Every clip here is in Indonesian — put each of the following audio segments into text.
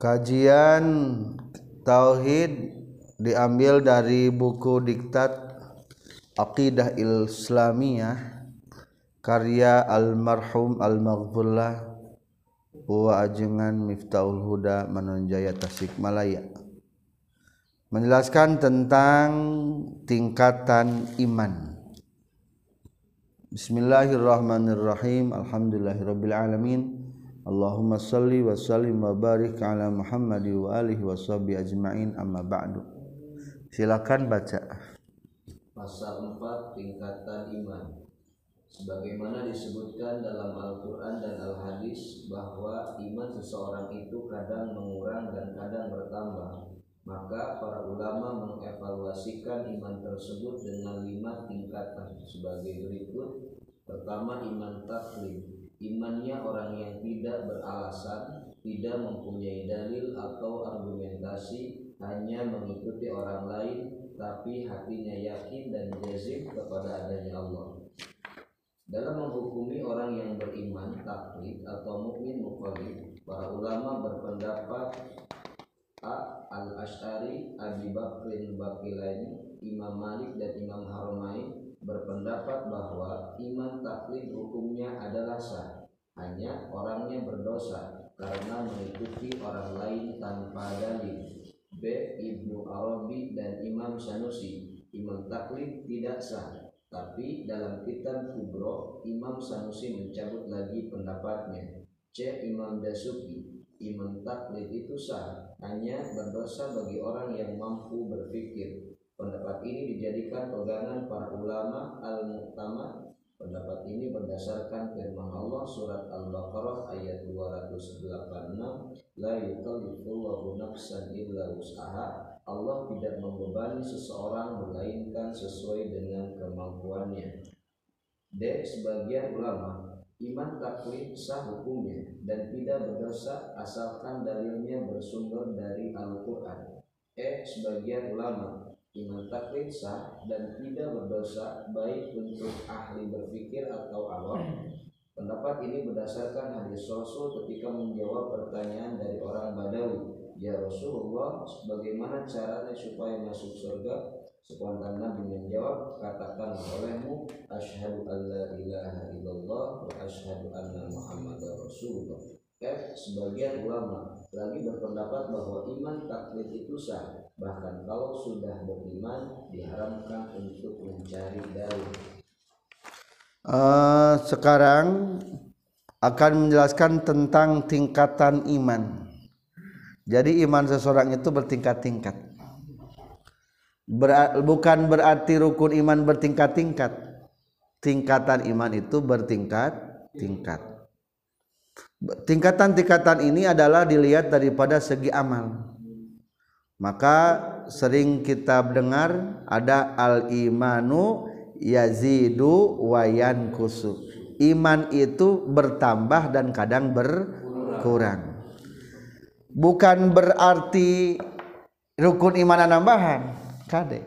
Kajian tauhid diambil dari buku diktat Aqidah Islamiyah karya almarhum al-maghfurlah wa ajengan Miftahul Huda Manunjaya Tasikmalaya. Menjelaskan tentang tingkatan iman. Bismillahirrahmanirrahim. Alhamdulillahirabbil alamin Allahumma salli wa sallim wa barik ala Muhammad wa alihi wa sahbihi ajma'in amma ba'du. Silakan baca. Pasal 4 tingkatan iman. Sebagaimana disebutkan dalam Al-Qur'an dan Al-Hadis bahwa iman seseorang itu kadang mengurang dan kadang bertambah. Maka para ulama mengevaluasikan iman tersebut dengan lima tingkatan sebagai berikut. Pertama iman taklim imannya orang yang tidak beralasan, tidak mempunyai dalil atau argumentasi, hanya mengikuti orang lain, tapi hatinya yakin dan jazim kepada adanya Allah. Dalam menghukumi orang yang beriman taklid atau mukmin mukallid, para ulama berpendapat A. Al-Ash'ari, Abi Bakrin Bakilaini, Imam Malik dan Imam Haromain berpendapat bahwa iman taklid hukumnya adalah sah. Hanya orangnya berdosa karena mengikuti orang lain tanpa dalil. B. Ibnu Arabi dan Imam Sanusi Imam taklid tidak sah. Tapi dalam kitab Kubro Imam Sanusi mencabut lagi pendapatnya. C. Imam Dasuki Imam taklid itu sah. Hanya berdosa bagi orang yang mampu berpikir Pendapat ini dijadikan pegangan para ulama al-mu'tamad. Pendapat ini berdasarkan firman Allah surat Al-Baqarah ayat 286, la yukallifullahu nafsan illa usaha. Allah tidak membebani seseorang melainkan sesuai dengan kemampuannya. D. Sebagian ulama Iman taklid sah hukumnya dan tidak berdosa asalkan dalilnya bersumber dari Al-Quran. E. Sebagian ulama iman taklid sah dan tidak berdosa baik untuk ahli berpikir atau awam. Pendapat ini berdasarkan hadis Rasul ketika menjawab pertanyaan dari orang Badawi. Ya Rasulullah, bagaimana caranya supaya masuk surga? Spontan Nabi menjawab, katakan olehmu, Ashhadu an la ilaha illallah wa ashhadu anna Muhammad Rasulullah. F. Sebagian ulama lagi berpendapat bahwa iman taklid itu sah bahkan kalau sudah beriman diharamkan untuk mencari dalil. Uh, sekarang akan menjelaskan tentang tingkatan iman. Jadi iman seseorang itu bertingkat-tingkat. Ber, bukan berarti rukun iman bertingkat-tingkat. Tingkatan iman itu bertingkat-tingkat. Tingkatan-tingkatan ini adalah dilihat daripada segi amal. Maka sering kita dengar ada al-imanu yazidu wayan kusuk. Iman itu bertambah dan kadang berkurang. Bukan berarti rukun iman nambahan. Kade.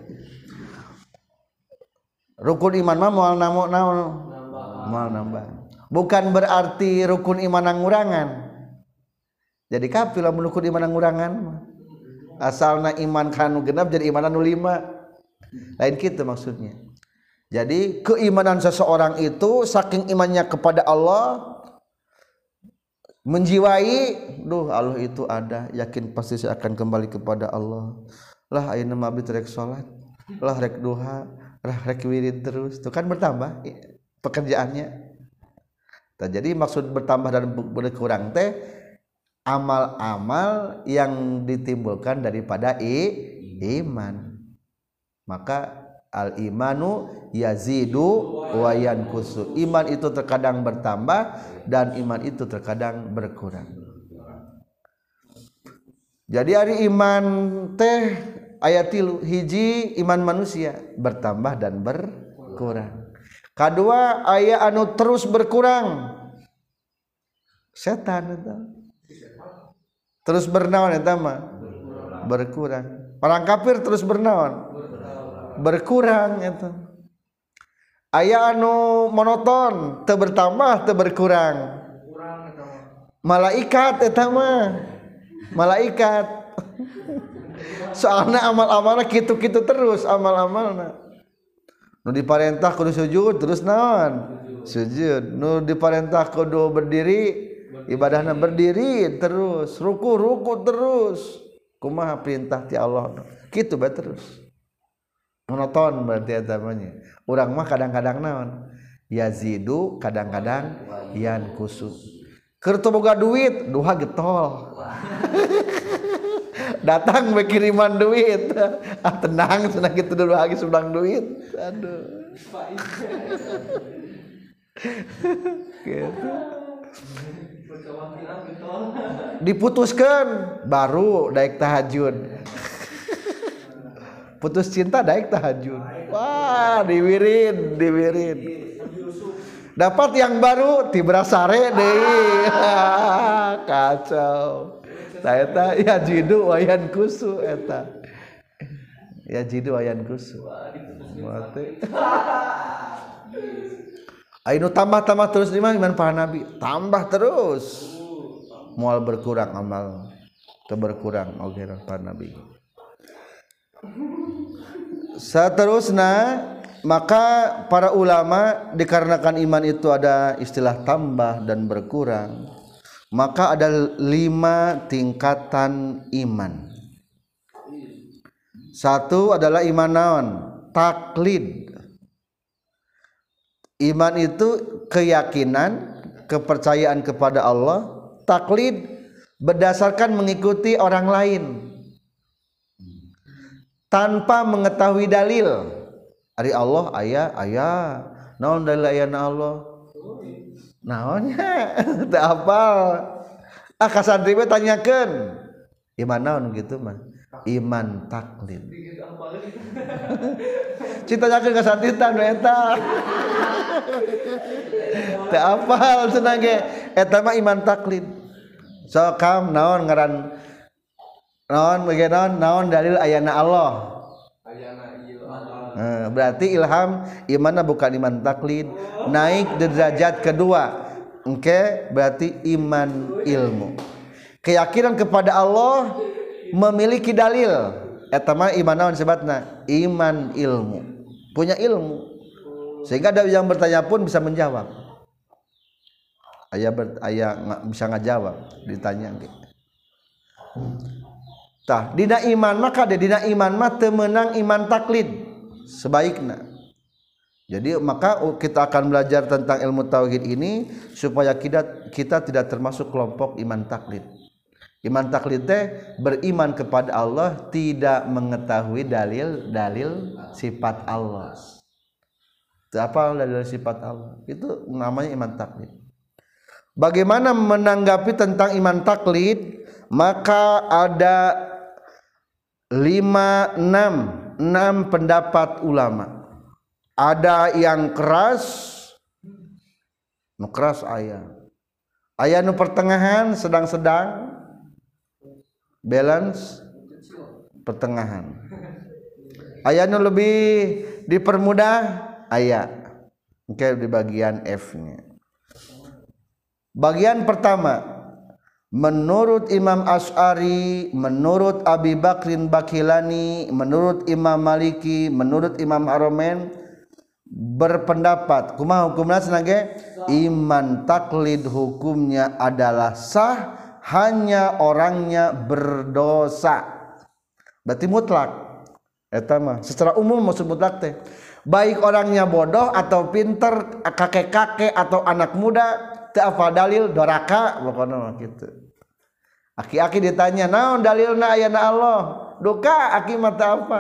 Rukun iman mah moal namo naon? Nambah bukan berarti rukun iman ngurangan. Jadi kafir lamun rukun iman ngurangan asalna iman kanu genap jadi iman anu lima. Lain gitu maksudnya. Jadi keimanan seseorang itu saking imannya kepada Allah menjiwai duh Allah itu ada yakin pasti saya akan kembali kepada Allah. Lah ayeuna mah rek salat lah rek duha. Lah rek wirid terus. Itu kan bertambah pekerjaannya jadi maksud bertambah dan berkurang teh amal-amal yang ditimbulkan daripada i, iman. Maka al imanu yazidu wa yankusu. Iman itu terkadang bertambah dan iman itu terkadang berkurang. Jadi hari iman teh ayat tilu hiji iman manusia bertambah dan berkurang. Kedua ayat anu terus berkurang setan itu. Terus bernaon eta mah berkurang. Orang kafir terus bernaon berkurang. Itu ayat anu monoton teu bertambah teu berkurang. Malaikat eta mah malaikat. Soalnya amal-amalnya gitu-gitu terus amal-amalnya. Nu diparentah kudu sujud terus naon? Sujud. Nu diparentah kudu berdiri ibadahnya berdiri terus ruku ruku terus. Kumaha perintah ti Allah? Gitu bae terus. Monoton berarti namanya orang mah kadang-kadang naon? Yazidu kadang-kadang yan kusu kertu boga duit duha getol datang berkiriman duit. Ah tenang senang gitu dulu lagi sedang duit. Aduh. Gitu diputuskan baru daik tahajud. Putus cinta daik tahajud. Wah diwirin diwirin. Dapat yang baru tibrasare deh. Kacau. Eta ya jidu wayan kusu eta. Ya jidu wayan kusu. Mati Ayo tambah tambah terus di mana iman para nabi. Tambah terus. Mual berkurang amal. Berkurang oke para nabi. Seterusnya maka para ulama dikarenakan iman itu ada istilah tambah dan berkurang maka ada lima tingkatan iman. Satu adalah iman naon? Taklid iman itu keyakinan kepercayaan kepada Allah taklid berdasarkan mengikuti orang lain. Tanpa mengetahui dalil. Dari Allah ayah ayah naon dalil ayah Allah? Naonnya teu apal ah ka santri we tanyakeun. Iman naon gitu mah iman taklid. Cita-nyakeun ka satitan eta. Teu apal cenah ge eta mah iman taklid. So kam naon ngaran naon bagian naon naon dalil ayana Allah? Ayana berarti ilham imanna bukan iman taklid. Naik derajat kedua oke okay? berarti iman ilmu. Keyakinan kepada Allah memiliki dalil. Etama iman naon sebatna? Iman ilmu. Punya ilmu. Sehingga ada yang bertanya pun bisa menjawab. Ayah ber, ayah bisa ngajawab ditanya. Tah, dina iman maka ada dina iman mah temenang iman taklid. Sebaiknya jadi maka kita akan belajar tentang ilmu tauhid ini supaya kita kita tidak termasuk kelompok iman taklid iman taklid teh beriman kepada Allah tidak mengetahui dalil dalil sifat Allah. Apa dalil sifat Allah? Itu namanya iman taklid. Bagaimana menanggapi tentang iman taklid? Maka ada lima enam enam pendapat ulama. Ada yang keras nu keras ayah. Ayah nu pertengahan sedang-sedang balance pertengahan. Ayah nu lebih dipermudah ayah oke di bagian F nya bagian pertama Menurut Imam Ash'ari, menurut Abi Bakrin Bakilani, menurut Imam Maliki, menurut Imam Haromen berpendapat. Kumaha hukumna senage iman taklid hukumnya adalah sah hanya orangnya berdosa. Berarti mutlak. Eta mah secara umum maksud mutlak teh. Baik orangnya bodoh atau pinter, kakek-kakek atau anak muda, teu apa dalil? Doraka pokoknya gitu. Aki-aki ditanya naon dalilna? Ayana Allah. Duka aki mata apa?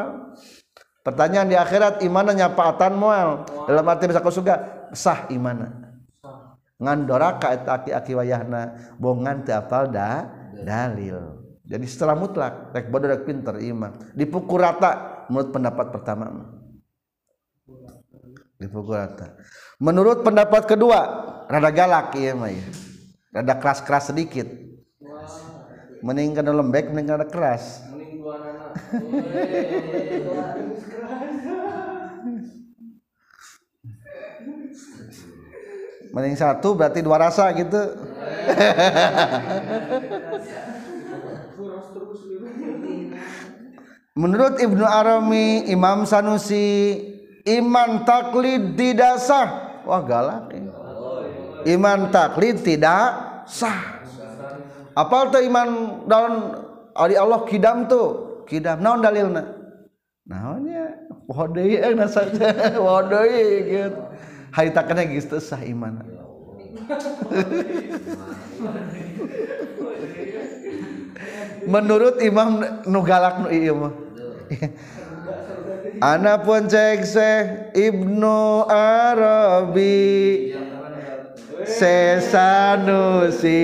Pertanyaan di akhirat imana nyapaatan mual dalam arti bisa ke surga sah imana ngan doraka eta aki-aki wayahna bongan teu apal da dalil. Jadi setelah mutlak rek bodoh rek pinter iman. Dipukul rata menurut pendapat pertama dipukul rata. Menurut pendapat kedua rada galak iya mah ya rada keras-keras sedikit. Mending kana lembek mending kana keras mending satu berarti dua rasa gitu. Menurut Ibnu Arami Imam Sanusi iman taklid tidak sah. Wah galak ya. iman taklid tidak sah. Apal tuh iman dalam ari Allah kidam tuh? Kidam. Naon dalilna? Naonnya? Wadeui euna saja. Wadeui gitu haritakeuna geus teu sah iman. Menurut Imam nu galak nu ieu mah. Ana pun cek Ibnu Arabi. Sesanusi.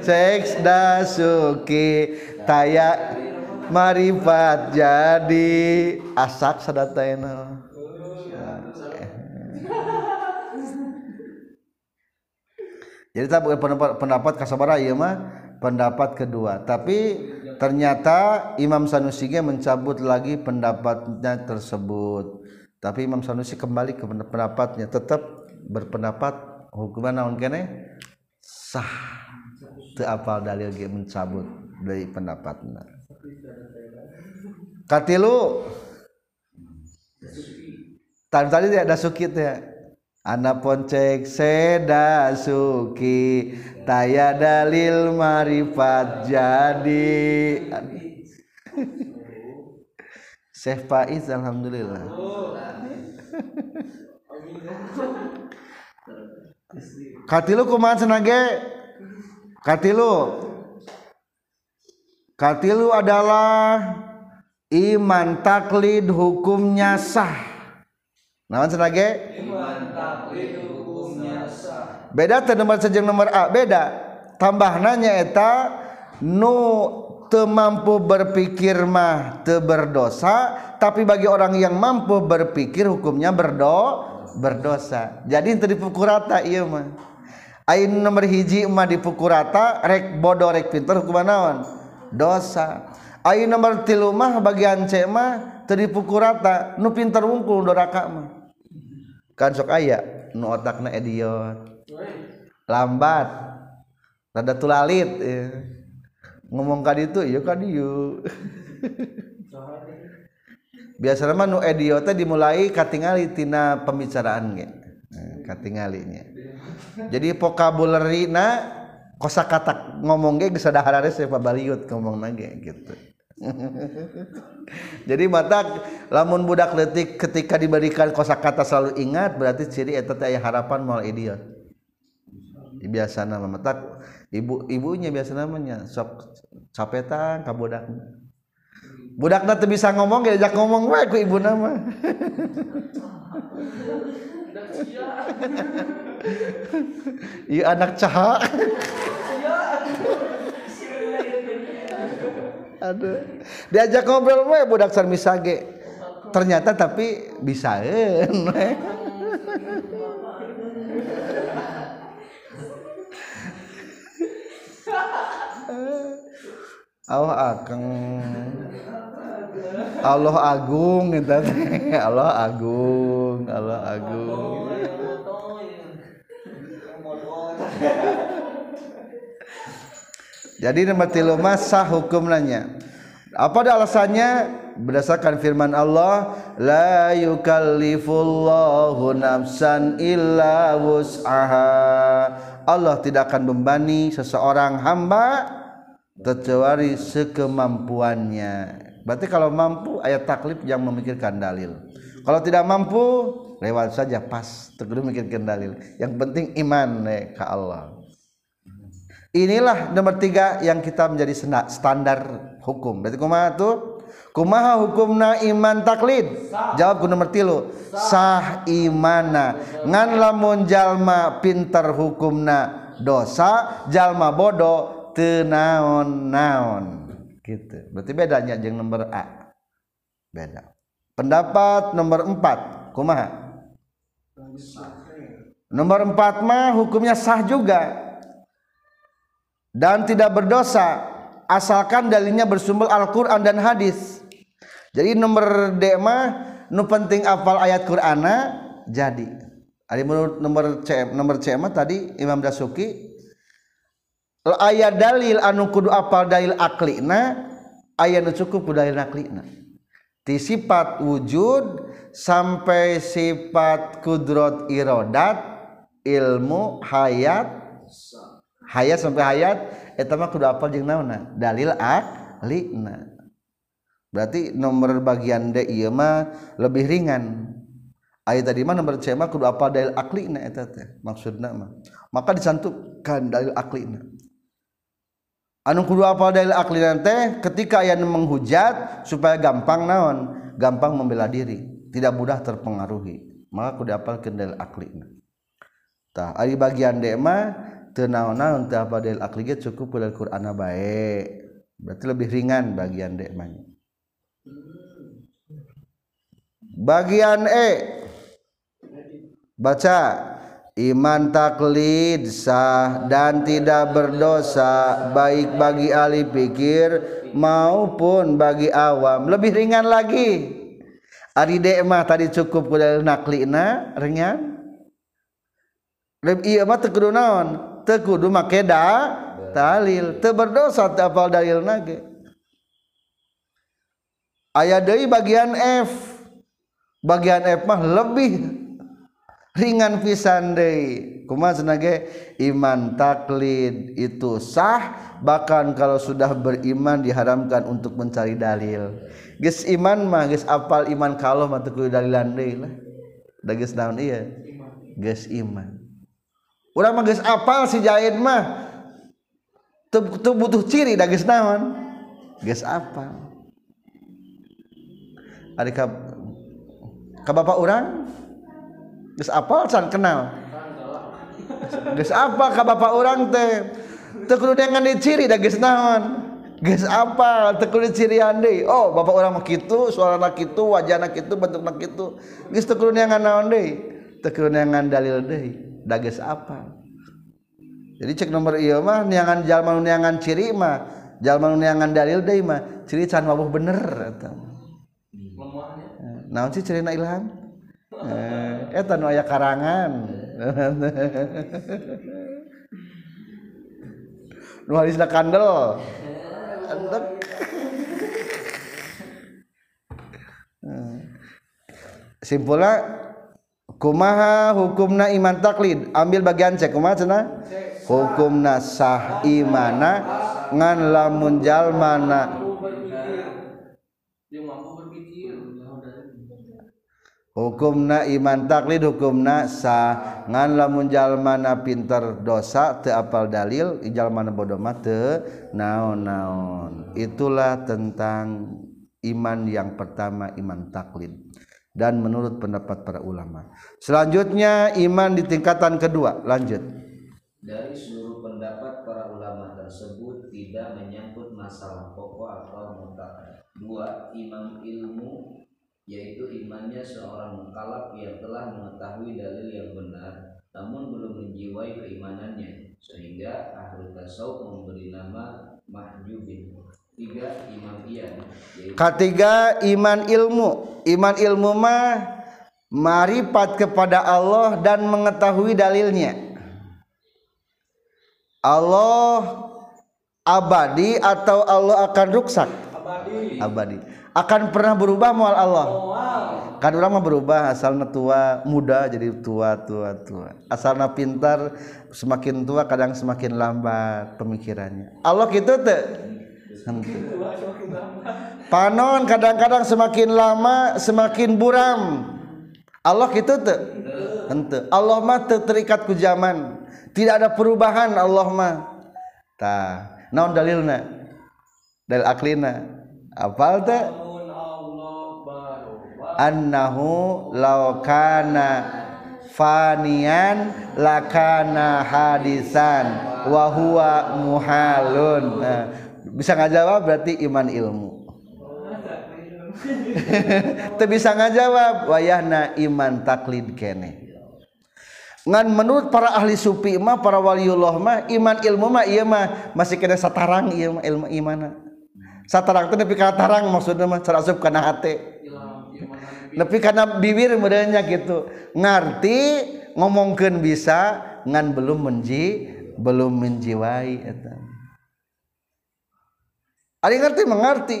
Seks dasuki. Taya marifat jadi. Asak sadataina jadi tak pendapat pendapat kasabara ieu mah pendapat kedua. Tapi ternyata Imam Sanusi mencabut lagi pendapatnya tersebut. Tapi Imam Sanusi kembali ke pendapatnya tetap berpendapat hukuman naon kene? Sah. Teu apal dalil ge mencabut dari pendapatnya katilu. Tadi tadi ada sukit ya anak poncek seda suki taya dalil marifat jadi. Syekh Faiz alhamdulillah. Katilu kumaha cenage katilu. Katilu adalah iman taklid hukumnya sah nawan senage beda teh nomor sejeng nomor A beda. Tambah nanya eta nu teu mampu berpikir mah teu berdosa tapi bagi orang yang mampu berpikir hukumnya berdo berdosa. Jadi itu dipukul rata iya mah. Ain nomor hiji mah dipukul rata rek bodoh rek pinter hukuman naon? Dosa. Ain nomor tilu mah bagian C mah teu dipukul rata nu pinter wungkul doraka mah. kan sok aya nu otakna idiot lambat. Rada tulalit ya. ngomong ka ditu ieu ka dieu. Biasa mah nu idiot teh dimulai katingali tina pembicaraan ge. Eh, nah, katingalinya jadi vocabulary na kosakata ngomong ge geus sadahara rese pabaliut ngomong nage gitu. jadi mata lamun budak letik ketika diberikan kosakata selalu ingat berarti ciri eta teh aya harapan moal idiot. Biasa nama mata ibu ibunya biasa namanya sok capetan ka budak. Budakna teu bisa ngomong diajak ngomong wae ku ibu nama Iya anak caha. Aduh. Diajak ngobrol we budak sarmisage. Ternyata tapi we. Allah akang Allah agung Allah agung Allah agung jadi nomor tilu masa hukum nanya apa alasannya? Berdasarkan firman Allah la yukallifullahu nafsan illa wus'aha. Allah tidak akan membani seseorang hamba kecuali sekemampuannya. Berarti kalau mampu ayat taklif yang memikirkan dalil. Kalau tidak mampu lewat saja pas. Teguh memikirkan dalil. Yang penting iman eh, ke Allah inilah nomor tiga yang kita menjadi standar hukum. Berarti kumaha tuh? Kumaha hukumna iman taklid? Jawab ku nomor tilu. Sah. Imana. Ngan lamun jalma pinter hukumna dosa jalma bodoh tenaon naon gitu. Berarti bedanya jeung nomor A. Beda. Pendapat nomor empat. Kumaha? Nomor empat mah hukumnya sah juga dan tidak berdosa asalkan dalilnya bersumber Al-Quran dan hadis. Jadi nomor D mah nu penting apal ayat Qur'ana jadi. Ada menurut nomor C nomor C mah tadi Imam Dasuki ayat dalil anu kudu apal dalil aklina ayat nu cukup dalil aklina. Ti sifat wujud sampai sifat kudrot irodat ilmu hayat hayat sampai hayat eta mah kudu apal jeung naonna dalil aklina berarti nomor bagian D ieu mah lebih ringan. Ayat tadi mah nomor C mah kudu apal dalil aklina eta teh maksudna mah. Maka disantukan dalil aklina anu kudu apal dalil aklina teh ketika aya menghujat supaya gampang naon? Gampang membela diri tidak mudah terpengaruhi. Maka kudu apal dalil aklina tah ari bagian D mah teu naon-naon teu apal dalil akli ge cukup dalil Qur'an bae berarti lebih ringan bagian D mah bagian E. Baca. Iman taklid sah dan tidak berdosa baik bagi ahli pikir maupun bagi awam. Lebih ringan lagi. Ari mah tadi cukup kudu naklina ringan. Lebih iya mah teu naon teu kudu make da dalil. Teu berdosa teu apal dalil nage. Aya deui bagian F. Bagian F mah lebih ringan pisan deui. Kumaha senage iman taklid. Itu sah bahkan kalau sudah beriman diharamkan untuk mencari dalil. Geus iman mah geus apal iman kalau mah teu dalilan deui lah. Da geus naon? Ieu geus iman orang mah geus apal si jahit mah. Teu butuh ciri da geus naon? Geus apal. Ari ka ka bapak urang? Geus apal can kenal? Geus apa ka bapak urang teh? Teu kudu dengan diciri da geus naon? Geus apal teu kudu cirian deui oh bapak urang mah kitu suarana kitu wajahna kitu bentukna kitu. Geus teu kudu dengan naon deui teu kudu dengan dalil deui da geus apal jadi cek nomor ieu mah neangan jalma nu neangan ciri mah jalma nu neangan dalil deui mah ciri can wabuh bener eta naon sih cirina ilham eh eta nu aya karangan. Nu halisna kandel. Entek. simpulna kumaha hukumna iman taklid? Ambil bagian cek. Kumaha cenah? Hukumna sah imana ngan lamun jalmana hukumna iman taklid hukumna sah ngan lamun jalmana pinter dosa teu apal dalil jalmana bodoh mah teu naon-naon. Itulah tentang iman yang pertama iman taklid dan menurut pendapat para ulama selanjutnya iman di tingkatan kedua lanjut Dari seluruh pendapat para ulama tersebut tidak menyangkut masalah pokok atau mutlak. Dua, imam ilmu yaitu imannya seorang mukallaf yang telah mengetahui dalil yang benar namun belum menjiwai keimanannya sehingga ahli tasawuf memberi nama mahjubin. Tiga, ketiga iman ilmu. Iman ilmu mah marifat kepada Allah dan mengetahui dalilnya. Allah abadi atau Allah akan ruksak? Abadi. Akan pernah berubah mual Allah? Kan orang mah berubah asalna tua muda jadi tua tua tua. Asalna pintar semakin tua kadang semakin lambat pemikirannya. Allah gitu teh. Henteu. Panon kadang-kadang semakin lama semakin buram. Allah teh Henteu. Allah mah terikat ku zaman. Tidak ada perubahan Allah mah. Tah naon dalilna? Dalil aklina? Apal teh annahu law kana fanian lakana hadisan wa huwa muhalun. Nah, bisa ngajawab berarti iman ilmu. Teu bisa ngajawab wayahna iman taklid kene. Ngan menurut para ahli sufi mah para waliullah mah iman ilmu mah ieu mah masih kena satarang ieu mah ilmu imana satarang teh nepi ka tarang maksudna mah cara asup kana hate. Nepi kana bibir modelnya gitu. Ngarti ngomongkeun bisa ngan belum menji belum menjiwai eta. Ngerti mengerti.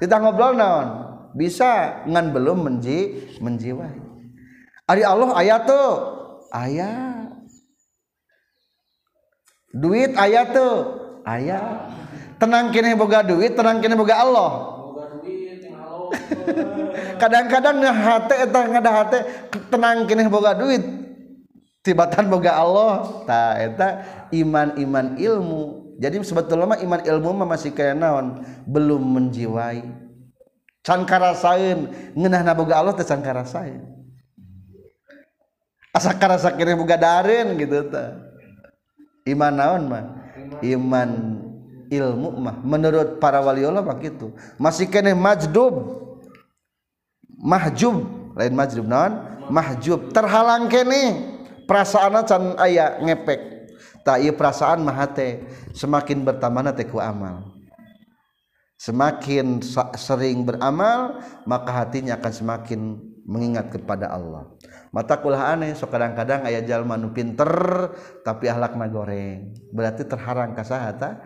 Kita ngobrol naon? Bisa ngan belum menji menjiwai. Ari Allah ayat tuh ayat duit ayat tuh ayat tenang kini boga duit tenang kini boga Allah. Kadang-kadang hati eta ngada hati tenang kini boga duit. Tibatan boga Allah. Ta eta iman-iman ilmu jadi sebetulnya mah iman ilmu mah masih kayak naon? Belum menjiwai. Can karasain ngenah boga Allah teh can karasain asa karasa kini boga darin gitu ta iman naon mah? Iman ilmu mah. Menurut para wali Allah mah gitu masih kene majdub. Mahjub. Lain majdub naon? Mahjub. Terhalang kene. Perasaan can aya ngepek tak iya perasaan mahate semakin bertambah teh ku amal. Semakin sering beramal maka hatinya akan semakin mengingat kepada Allah. Mata kulah aneh so kadang-kadang ayah jalma nu pinter tapi ahlakna goreng. Berarti terharang ka sahata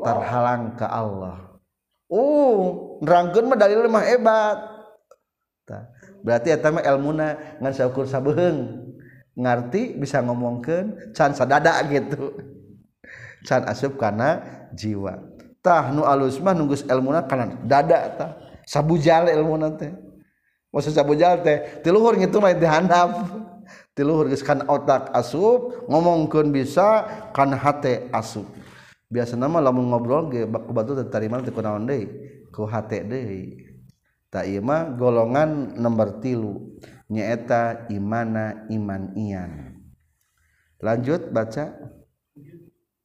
terhalang ke Allah. Oh nerangkeun mah dalil mah hebat. Berarti eta mah ilmuna ngan saukur sabeung ngerti bisa ngomongken can sadada gitu. Can asup karena jiwatah nu alus mah nunggus ilmu kanan dada tah. Sabujal ilmu nanti maksud sabujal teh tiluhur gitu lain dihandap tiluhur kan otak asup ngomongkan bisa kan hati asup. Biasa nama lamun ngobrol ge baku batu tertarima teh kunaon deui? Ku hati deui. Tak ieu golongan nomor tilu. Nyaeta imana iman ian lanjut baca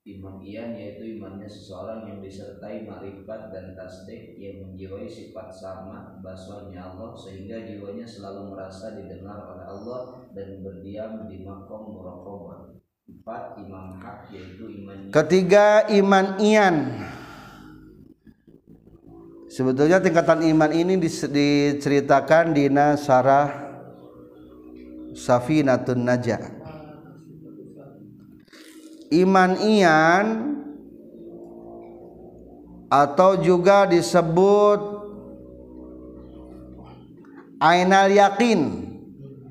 Iman ian yaitu imannya seseorang yang disertai marifat dan tasdik yang menjiwai sifat sama baswanya Allah sehingga jiwanya selalu merasa didengar oleh Allah dan berdiam di makom muraqabah. Empat iman hak yaitu iman Ketiga iman ian. Sebetulnya tingkatan iman ini diceritakan di Nasarah Safinatun Najah. Iman ian atau juga disebut ainal yakin.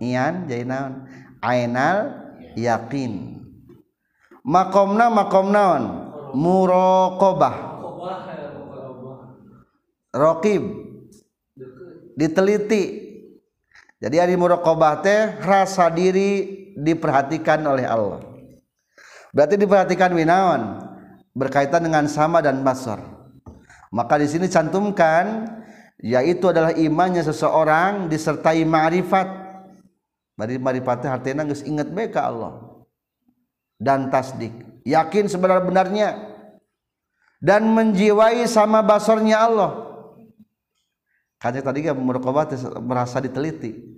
Ian jadi naon ainal yakin. Makomna makom naon muraqabah rokib. Diteliti jadi hari muraqabah teh rasa diri diperhatikan oleh Allah. Berarti diperhatikan winawan berkaitan dengan sama dan basar. Maka di sini cantumkan yaitu adalah imannya seseorang disertai ma'rifat. Bari ma'rifatnya artinya geus ingat baik Allah. Dan tasdik. Yakin sebenar-benarnya. Dan menjiwai sama basarnya Allah. Karena tadi kan merasa diteliti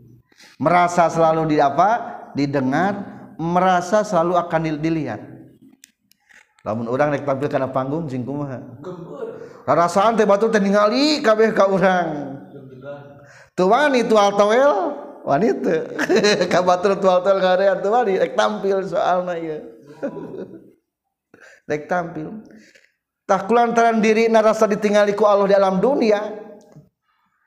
merasa selalu di apa? Didengar merasa selalu akan dilihat. Lamun orang naik tampil karena panggung sing kumaha? Rasaan teh batu teh ningali kabeh ka urang. Tuh wani tuh altowel wanita kabatur tual tual ngarean tuh wani naik tampil soalnya ya naik tampil. Tak kulantaran diri narasa ditinggali ku Allah di alam dunia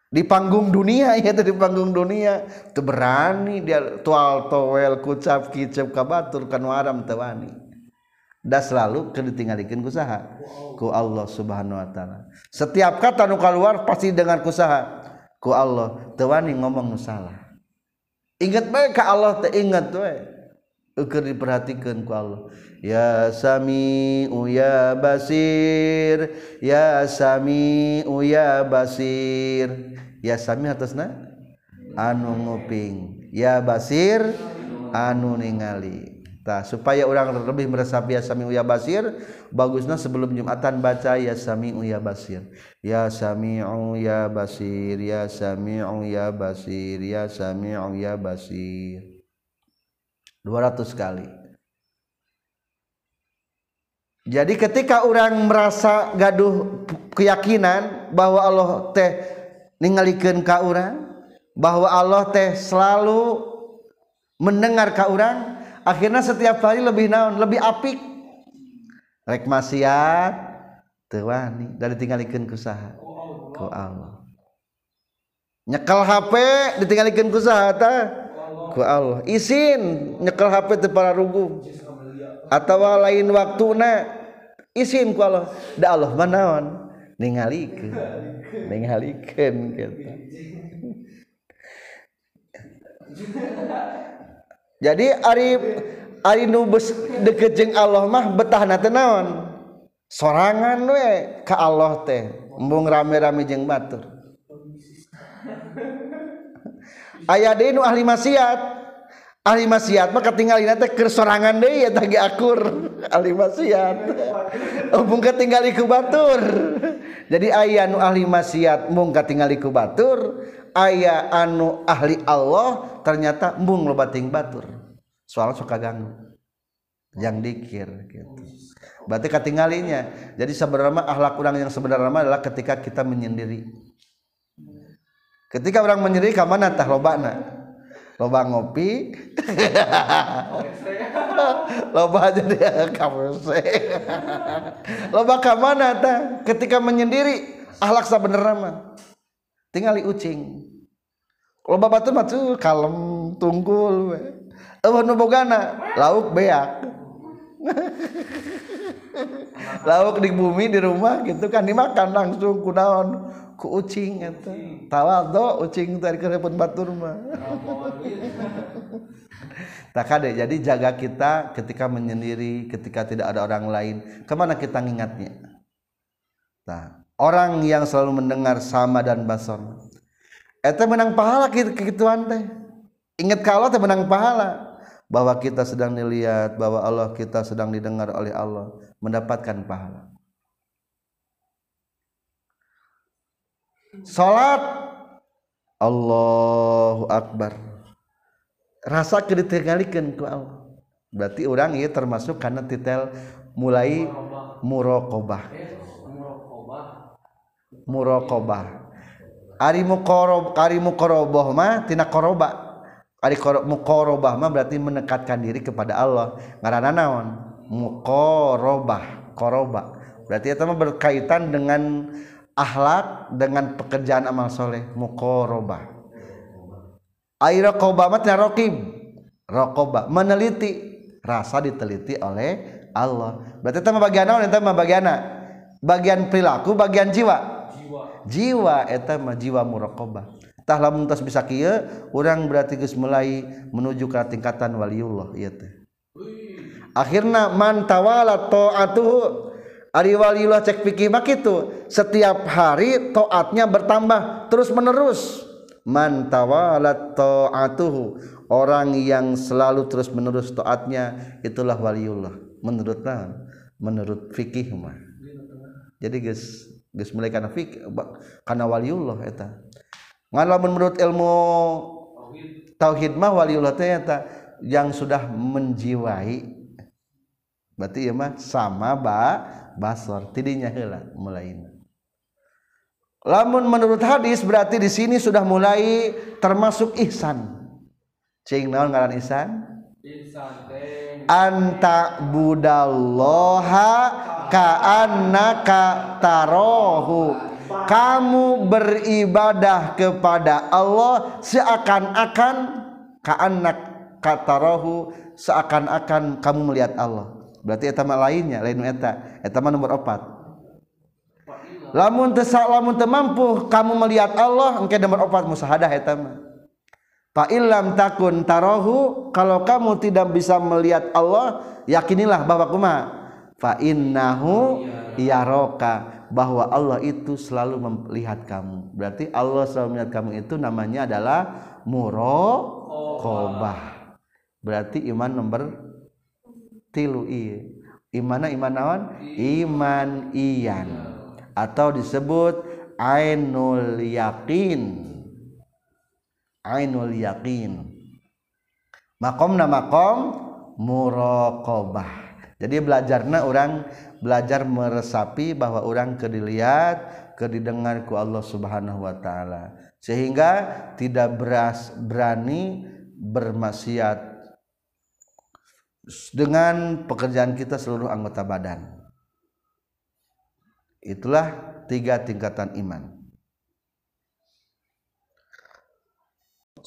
di panggung dunia ya di panggung dunia. Itu berani dia tual towel kucap kicap kabatur kan waram tewani dah selalu ke ditinggalikan kusaha ku Allah subhanahu wa ta'ala. Setiap kata nu keluar pasti dengan kusaha ku Allah. Tewani ngomong salah. Ingat baik ke Allah teh ingat we ukur diperhatikan ku Allah. Ya sami ya basir. Ya sami ya basir ya sami atasna? Anu nguping. Ya basir anu ningali. Tah supaya orang lebih merasa ya sami ya basir bagusnya sebelum jumatan baca ya sami ya basir. Ya sami ya basir ya sami ya basir ya sami ya basir. 200 kali. Jadi ketika orang merasa gaduh keyakinan bahwa Allah teh ningalikeun ka urang bahwa Allah teh selalu mendengar ka urang. Akhirnya setiap hari lebih naon lebih apik. Rek maksiat teu wani dari tinggalikeun ku saha. Ku Allah. Nyekel HP ditinggalikeun ku saha ta? Ku Allah. Izin nyekel HP teu para rugu atawa lain waktuna. Izin ku Allah. Da Allah manaon ningalikeun ningalikeun gitu. Jadi ari ari nu deket jeung Allah mah betahna teh naon? Sorangan we ka Allah teh. Embung rame-rame jeung batur. Aya deui nu ahli maksiat. Ahli maksiat mah katinggalina teh keur sorangan deui eta ge akur. Ahli maksiat. Embung katinggali ku batur. Jadi aya nu ahli maksiat mung katinggali ku batur aya anu ahli Allah ternyata embung loba ting batur. Soal suka ganggu yang dikir gitu. Berarti katinggalinya jadi sebenarnya akhlak orang yang sebenarnya adalah ketika kita menyendiri. Ketika orang menyendiri ke mana tah lobana loba ngopi. Loba jadi kafe loba ke mana tah ketika menyendiri akhlak sebenarnya mah tinggali ucing. Loba batu mah tuh kalem tunggul we. Eueuh nu bogana lauk beak. Lauk di bumi di rumah gitu kan dimakan langsung kunaon ku ucing eta tawado ucing tadi kerepun batur mah. Tak ada. Jadi jaga kita ketika menyendiri ketika tidak ada orang lain. Ke mana kita ngingatnya? Nah orang yang selalu mendengar sama dan basor eta menang pahala gitu kituan teh. Ingat kalau teh menang pahala. Bahwa kita sedang dilihat bahwa Allah kita sedang didengar oleh Allah mendapatkan pahala salat. Allahu Akbar. Rasa kedigalikan ku Allah. Berarti orang ia termasuk karena titel mulai murokobah murokobah ari mukorob ari mukoroboh mah tina koroba ari mukorobah mah berarti mendekatkan diri kepada Allah. Ngarana naon? Mukorobah koroba berarti itu mah berkaitan dengan akhlak dengan pekerjaan amal soleh muqarabah ai raqabah mah raqib? Raqabah meneliti. Rasa diteliti oleh Allah. Berarti itu bagian naon itu bagian bagian perilaku bagian jiwa? Jiwa. Eta mah jiwa muraqabah tah lamun tos bisa kieu urang berarti geus mulai menuju ke tingkatan waliullah ieu teh. Akhirna man tawala taatuhu ari waliullah cek fikih mah kitu. Setiap hari taatnya bertambah terus menerus man tawala taatuhu. Orang yang selalu terus menerus taatnya itulah waliullah. Menurut nah, menurut fikih mah. Jadi guys guys mulai karena fikih karena waliullah eta. Ngalamun menurut ilmu tauhid mah waliullah teh yang sudah menjiwai berarti ya mah sama ba basor tidinya heula mulai lamun menurut hadis berarti di sini sudah mulai termasuk ihsan. Cing naon ngaran ihsan? Anta budallaha ka annaka tarohu. Kamu beribadah kepada Allah seakan-akan kaanak katarahu seakan-akan kamu melihat Allah berarti eta mah lainnya lain eta eta mah nomor 4 lamun teu lamun teu mampu kamu melihat Allah engke nomor 4 musahadah eta mah fa illam takun tarahu kalau kamu tidak bisa melihat Allah yakinilah bahwa kumaha fa innahu yaraka bahwa Allah itu selalu melihat kamu. Berarti Allah selalu melihat kamu itu namanya adalah muraqabah. Berarti iman nomor tilu iya. Imana iman naon? Iman iyan. Atau disebut ainul yakin. Ainul yakin. Makom nama makom muraqabah jadi belajarnya orang belajar meresapi bahwa orang kedilihat kedidengarku Allah subhanahu wa ta'ala. Sehingga tidak beras berani bermaksiat dengan pekerjaan kita seluruh anggota badan. Itulah tiga tingkatan iman.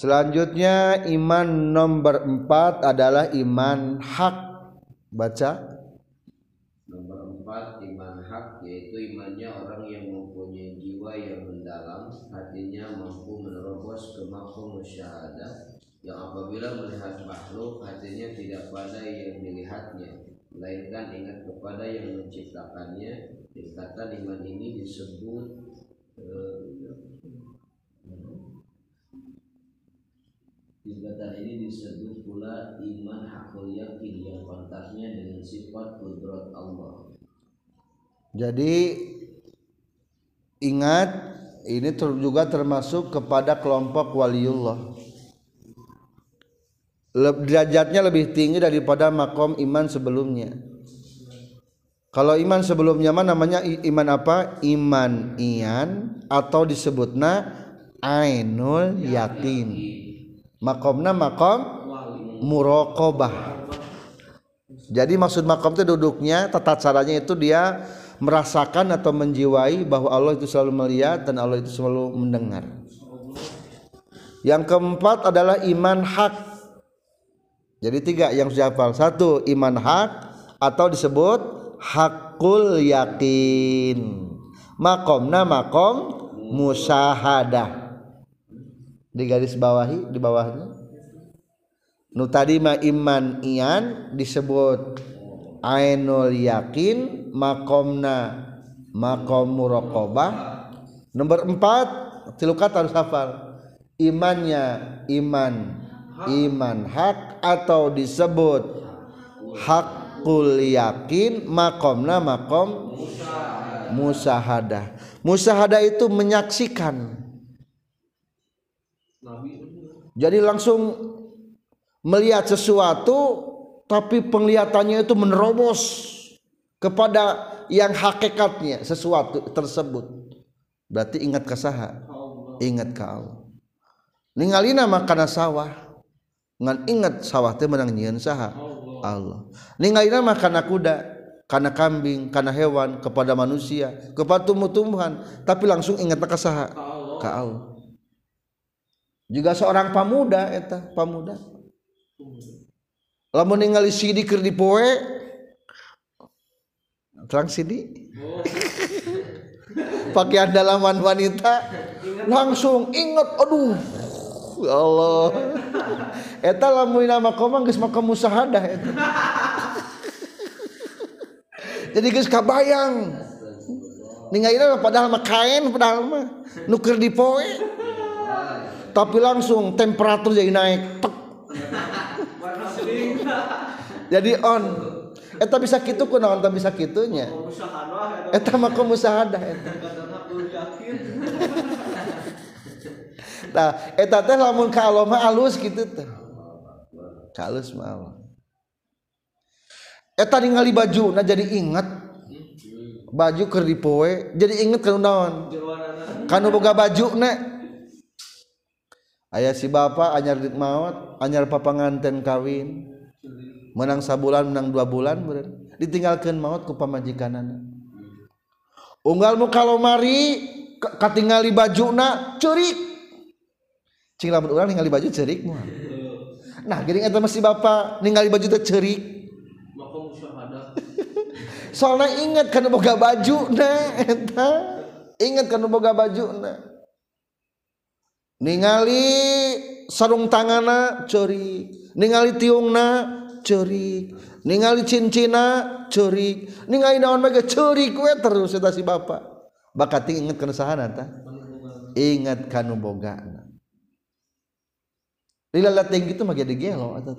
Selanjutnya iman nomor empat adalah iman hak. Baca. Nomor empat iman hak yaitu imannya orang yang mempunyai jiwa yang mendalam, hatinya mampu menerobos ke makom musyahadah yang apabila melihat makhluk hatinya tidak pada yang dilihatnya, melainkan ingat kepada yang menciptakannya. Tingkatan iman ini disebut eh, Tingkatan ini disebut pula iman hakul yakin yang kontaknya dengan sifat kudrat Allah. Jadi ingat ini juga termasuk kepada kelompok waliullah. Derajatnya lebih tinggi daripada makom iman sebelumnya. Kalau iman sebelumnya mah namanya iman apa? Iman ian atau disebutna ainul yakin. Makomna makom murokobah. Jadi maksud makom itu duduknya tata caranya itu dia merasakan atau menjiwai bahwa Allah itu selalu melihat dan Allah itu selalu mendengar. Yang keempat adalah iman hak. Jadi tiga yang sudah hafal. Satu iman hak atau disebut hakul yakin. Makomna makom musahadah. Di garis bawahi di bawahnya. Nu tadi mah iman ian disebut ainul yakin makomna makom muraqabah nomor empat tilu kata harus hafal imannya iman iman hak atau disebut hakul yakin makomna makom musahadah. Musahadah itu menyaksikan. Jadi langsung melihat sesuatu tapi penglihatannya itu menerobos kepada yang hakikatnya sesuatu tersebut. Berarti ingat ke saha? Ingat ke Allah. Ningalina makana sawah ngan ingat sawah teh menang nyieun saha? Allah. Ningalina makana kuda kana kambing kana hewan kepada manusia kepada tumbuh-tumbuhan. Tapi langsung ingat ke saha? Ke Allah. Juga seorang pamuda eta pamuda lamun ningali sidi keur dipoe terang sidi. Pakaian dalaman wanita langsung ingat aduh Allah. Eta lamun makomah geus makom musahadah eta. Jadi geus kabayang. Ninggalina padahal mah kain padahal mah nuker dipoe tapi langsung temperatur jadi naik tek. Jadi on. Eta bisa kitu kunaon eta bisa kitunya. Eta makom musahadah eta. nah eta teh lamun ka Allah mah alus kitu teh. Ka alus mah Allah eta ningali baju nah jadi ingat. Baju keur dipoe jadi inget kana naon? Kana boga baju na. aya si bapak anyar di maot anyar papanganten kawin. Menang sabulan menang dua bulan beren. ditinggalkan maut ku pamajikanana. Unggalmu kalau mari katingali bajuna cerik cing lamun urang ningali baju cerik mah. Nah gering eta masih bapak ningali baju teh cerik soalnya ingat kan boga baju nah eta. Ingat kan boga baju nah ningali sarung tangana cerik ningali tiungna cerik ningali cincina cerik ningali naon bae cerik we terus eta si bapak bakat inget kana sahana ta ingat kanu boga Lila lateng gitu mah jadi gelo atau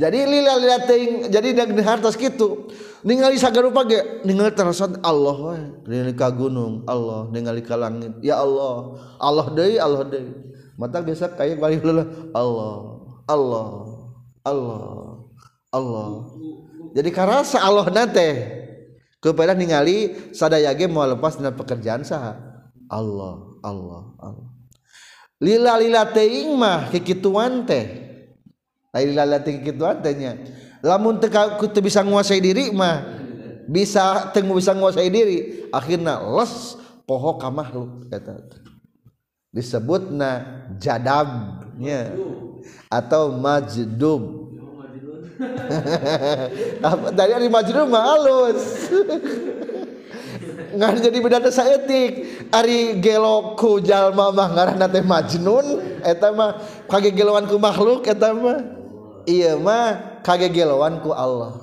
jadi lila lateng jadi dak hartas gitu. Ningali sagarupa ge ningali terasa Allah ningali ka gunung Allah. Ningali ka langit ya Allah. Allah deui Allah deui. Mata biasa kayak balik Allah Allah Allah Allah. Jadi karasa Allah nate. Kepada ningali sadaya ge mau lepas dina pekerjaan saha Allah Allah Allah. Lila lila teing mah kikituan teh. Lila lila teing kikituan tehnya lamun teka kutu bisa menguasai diri mah bisa tengu bisa menguasai diri akhirnya les poho makhluk kata disebutna jadabnya atau majdub dari dari majdub mah halus. nggak jadi beda desa etik Ari geloku jalma mah ngaranna teh majnun eta mah kage geloan ku makhluk eta mah. Iya mah kage geloan ku Allah.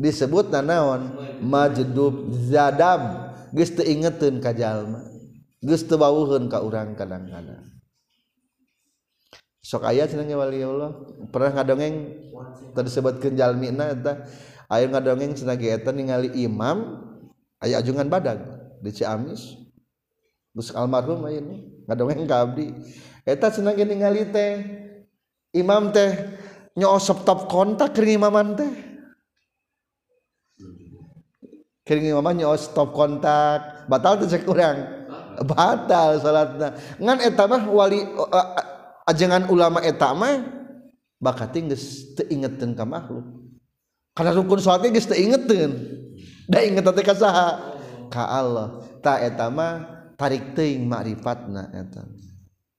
Disebut nanaon majdub zadab geus teu ingeteun ka jalma. Geus teu bauheun ka urang kadang-kadang. Sok aya cenah wali Allah. Pernah ngadongeng tadi sebutkeun jalmina eta. Aya ngadongeng cenah ge eta ningali imam aya ajungan badag di Ciamis. Gus almarhum ini ngadongeng ka abdi. Eta cenah ningali teh imam teh nyosop top kontak kering imaman teh. Kering imaman nyos top kontak batal teh cek urang. Batal salatna. Ngan eta mah wali uh, ajengan ulama eta mah bakati geus teu ingetkeun ka makhluk. Karena rukun salatnya geus teu ingetkeun da inget teh ka saha ka Allah. Ta eta mah tarik teuing makrifatna eta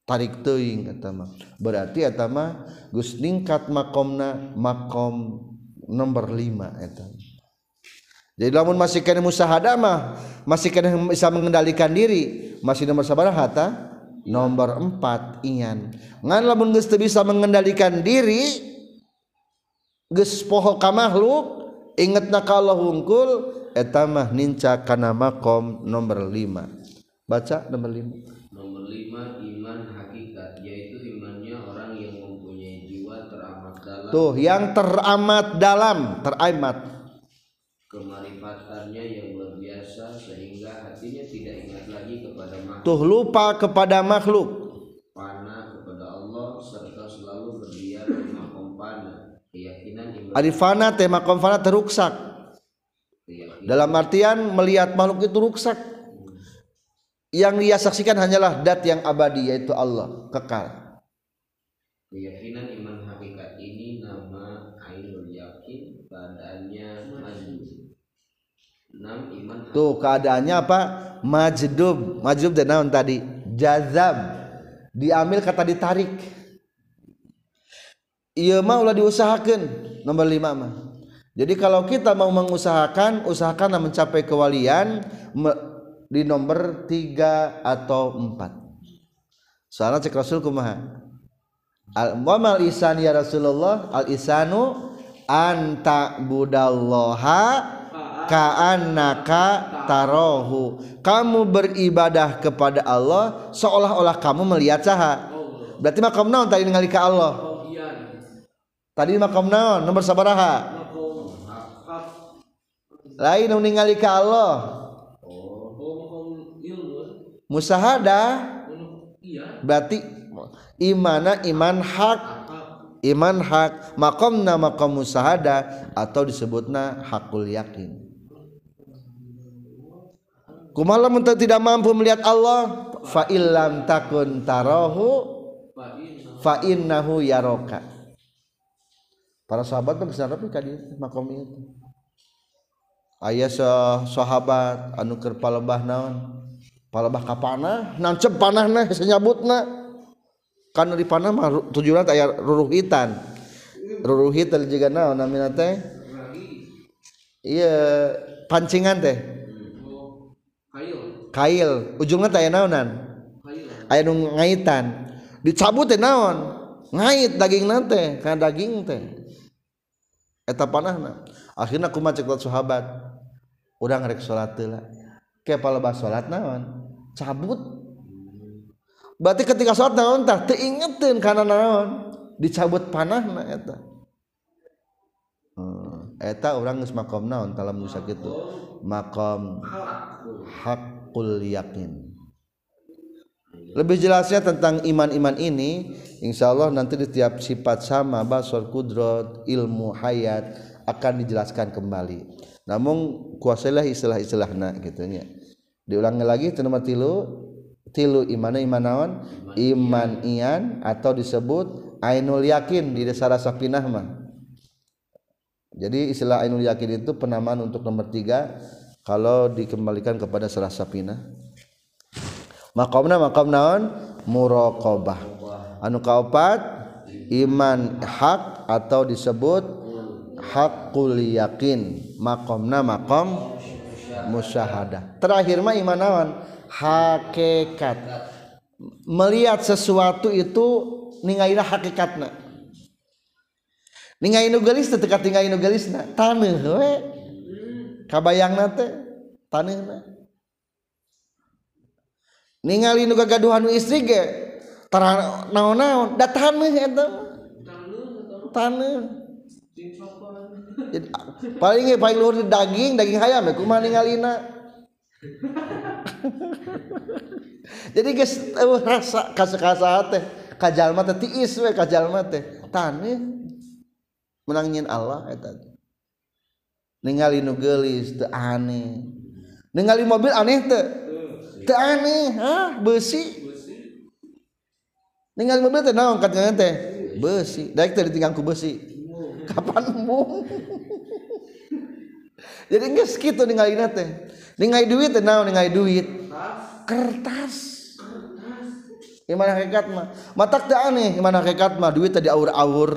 tarik teuing eta mah. Berarti eta mah geus ningkat makomna makom nomor 5 eta jadi lamun masih kena musahada mah masih kena bisa mengendalikan diri masih nomor sabar hata? Nomor 4 ingan ngan lamun geus bisa mengendalikan diri geus poho ka makhluk ingetna ka Allah hungkul etamah ninca kana makom nomor 5 baca nomor 5 nomor 5 iman hakikat yaitu imannya orang yang mempunyai jiwa teramat dalam. Tuh yang teramat dalam teramat kemarifatannya yang luar biasa sehingga hatinya tidak ingat lagi kepada makhluk. Tuh lupa kepada makhluk. Pana kepada Allah serta selalu berdiam di makom pana keyakinan arifana tema konfana teruksak dalam artian melihat makhluk itu rusak. Yang dia saksikan hanyalah dat yang abadi yaitu Allah kekal. Keyakinan iman hakikat ini nama ainul yakin keadaannya majdub. Enam iman tuh keadaannya apa? Majdub. Majdub dan naon tadi? Jazab diambil kata ditarik. Iya mah ulah diusahakan nomor lima mah jadi kalau kita mau mengusahakan, usahakanlah mencapai kewalian di nomor 3 atau 4. Soalnya cek Rasul kumaha? Al mal isan ya Rasulullah? Al isanu anta budallaha ka'annaka tarohu. Kamu beribadah kepada Allah seolah-olah kamu melihat saha. Berarti makam naon tadi ningali ka Allah? Tadi makam naon? Nomor sabaraha lain ningali ka Allah. Musahada? Berarti imana iman hak. Iman hak. Makomna makom musahada atau disebutna hakul yakin. Kumaha mun tidak mampu melihat Allah? Fa illam takun tarahu fa innahu yaroka. Para sahabat tuh bisa tapi kadi makom itu ayah sahabat anu anuker palebah naon? Palebah ka panah? Nancep panah nah senyabutna kan di panah mah tujuan aya ruruhitan. Ruruhit juga naon namina teh? Iya pancingan teh. Kail. Ujungnya teh naonan? Aya nu ngaitan. Dicabut teh naon? Ngait daging nante karena daging teh. Eta panahna akhirnya aku macet sahabat? Urang rek salat lah ke palebah salat naon? Cabut. Berarti ketika salat naon tah teu ingeteun kana naon? Dicabut panahna eta. Hmm. eta urang geus makom naon dalam nusa kitu makom hakul yakin. Lebih jelasnya tentang iman-iman ini insya Allah nanti di tiap sifat sama basor kudrot ilmu hayat akan dijelaskan kembali namun kuasailah istilah-istilah nak gitunya diulangi lagi nomor tilu tilu imana iman naon iman ian atau disebut ainul yakin di desa rasa pinah mah. Jadi istilah ainul yakin itu penamaan untuk nomor tiga kalau dikembalikan kepada serasa pinah. Makomna makom naon? Muraqabah. Anu kaopat? Iman hak atau disebut hakul yakin makomna makom musyahadah. Terakhir mah imanawan hakikat melihat sesuatu itu ningaina hakikatna. Ningainu gelis teh teka tingainu gelisna. Taneuh we. Kabayangna teh taneuhna ningali nu gagaduhan istri ge tara naon-naon da taneuh eta taneuh. paling paling luhur daging daging ayam ya kumaha ningalina jadi geus uh, eh, rasa kasakasa teh. Kajalma teh tiis we kajalma teh. Tane menangin Allah eta ningali nu geulis teu aneh. Ningali mobil aneh teu teu aneh ha besi ningali mobil teh naon katanya teh? Besi daek teh ditinggal ku besi kapan mung jadi geus kitu ninggalina teh. Ningali duit teh naon ningali duit? Kertas. Iman hakikat mah. Matak teh aneh iman hakikat mah. Duit teh diaur-aur.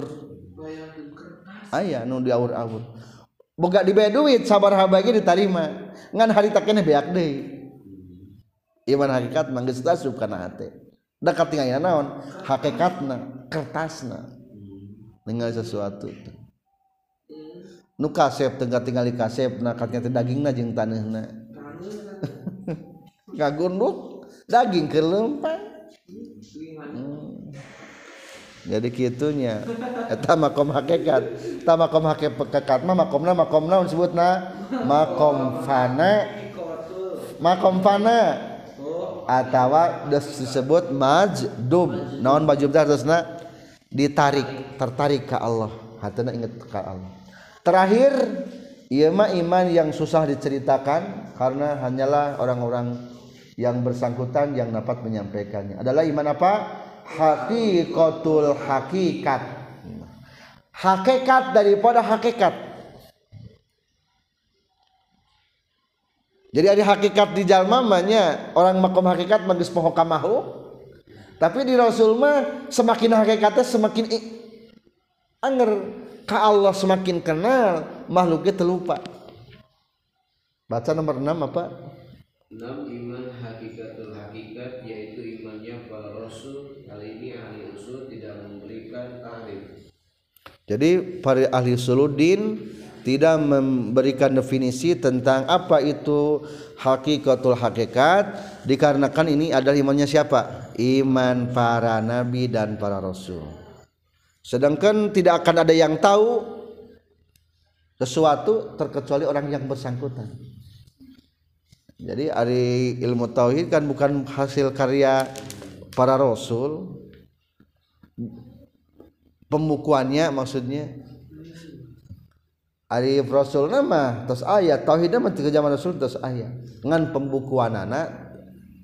Aya nu diaur-aur. Boga dibayar duit sabar habagi ditarima. Ngan harita keneh beak deui. Iman hakikat mah geus tasub kana hate da katingaya naon? Hakikatna kertasna. Ningali sesuatu. Nu kasep teu tingali kasepna katnya teh dagingna jeung taneuhna ngagunduk daging keur leumpang Hmm. jadi gitunya eta makom hakikat eta makom hakikat mah makomna makom naon sebutna makom fana. Makom fana. Atawa disebut majdub. Naon majdub teh harusna ditarik tertarik ke Allah. Hatena inget ke Allah. Terakhir ieu mah iman yang susah diceritakan karena hanyalah orang-orang yang bersangkutan yang dapat menyampaikannya. Adalah iman apa? Hakikatul hakikat. Hakikat daripada hakikat. Jadi ada hakikat di jalmamanya orang makom hakikat poho kamahu tapi di Rasul mah semakin hakikatnya semakin anger. Ka Allah semakin kenal makhluknya terlupa. Baca nomor 6 apa? 6 iman hakikatul hakikat yaitu imannya para rasul. Hal ini ahli usul tidak memberikan tarif jadi para ahli usuluddin tidak memberikan definisi tentang apa itu hakikatul hakikat dikarenakan ini adalah imannya siapa iman para nabi dan para rasul. Sedangkan tidak akan ada yang tahu sesuatu terkecuali orang yang bersangkutan. Jadi ari ilmu tauhid kan bukan hasil karya para rasul. Pembukuannya maksudnya ari rasul nama terus ayat tauhid nama tiga zaman rasul terus ayat. Ngan pembukuan anak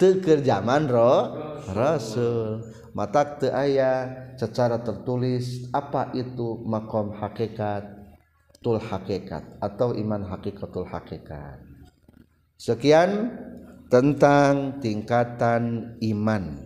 teker zaman roh rasul. Mata te ayat secara tertulis apa itu makom hakikat? Tul hakikat atau iman hakikatul hakikat? Sekian tentang tingkatan iman.